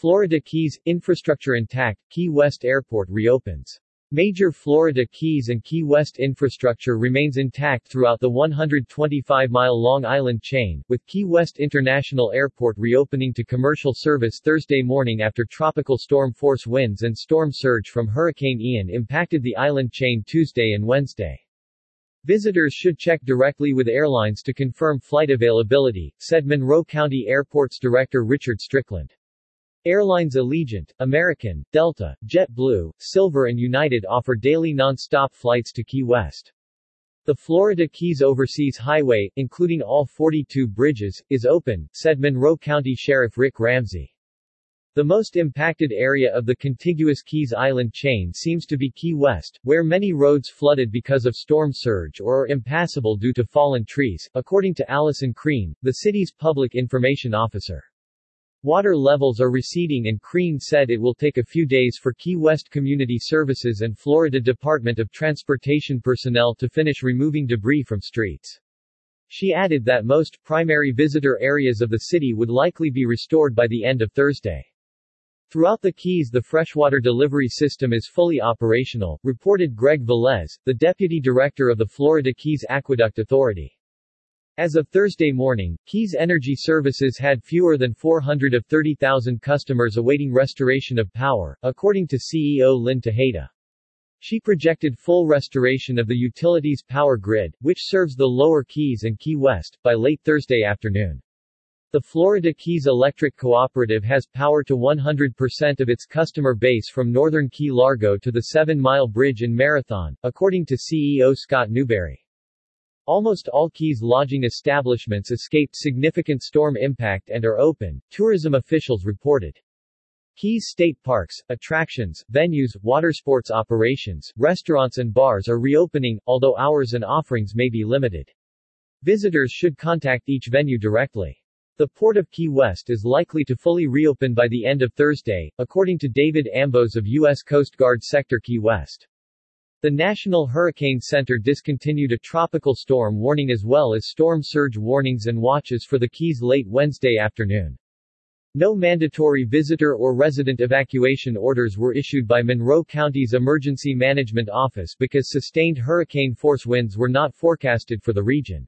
Florida Keys, infrastructure intact, Key West Airport reopens. Major Florida Keys and Key West infrastructure remains intact throughout the 125-mile Long Island chain, with Key West International Airport reopening to commercial service Thursday morning after tropical storm force winds and storm surge from Hurricane Ian impacted the island chain Tuesday and Wednesday. Visitors should check directly with airlines to confirm flight availability, said Monroe County Airport's Director Richard Strickland. Airlines Allegiant, American, Delta, JetBlue, Silver and United offer daily non-stop flights to Key West. The Florida Keys Overseas Highway, including all 42 bridges, is open, said Monroe County Sheriff Rick Ramsay. The most impacted area of the contiguous Keys Island chain seems to be Key West, where many roads flooded because of storm surge or are impassable due to fallen trees, according to Alyson Crean, the city's public information officer. Water levels are receding and Crean said it will take a few days for Key West Community Services and Florida Department of Transportation personnel to finish removing debris from streets. She added that most primary visitor areas of the city would likely be restored by the end of Thursday. Throughout the Keys the freshwater delivery system is fully operational, reported Greg Velez, the deputy director of the Florida Keys Aqueduct Authority. As of Thursday morning, Keys Energy Services had fewer than 400 of 30,000 customers awaiting restoration of power, according to CEO Lynn Tejeda. She projected full restoration of the utility's power grid, which serves the lower Keys and Key West, by late Thursday afternoon. The Florida Keys Electric Cooperative has power to 100% of its customer base from northern Key Largo to the Seven Mile Bridge in Marathon, according to CEO Scott Newberry. Almost all Keys lodging establishments escaped significant storm impact and are open, tourism officials reported. Keys state parks, attractions, venues, watersports operations, restaurants and bars are reopening, although hours and offerings may be limited. Visitors should contact each venue directly. The Port of Key West is likely to fully reopen by the end of Thursday, according to David Ambos of U.S. Coast Guard Sector Key West. The National Hurricane Center discontinued a tropical storm warning as well as storm surge warnings and watches for the Keys late Wednesday afternoon. No mandatory visitor or resident evacuation orders were issued by Monroe County's Emergency Management Office because sustained hurricane force winds were not forecasted for the region.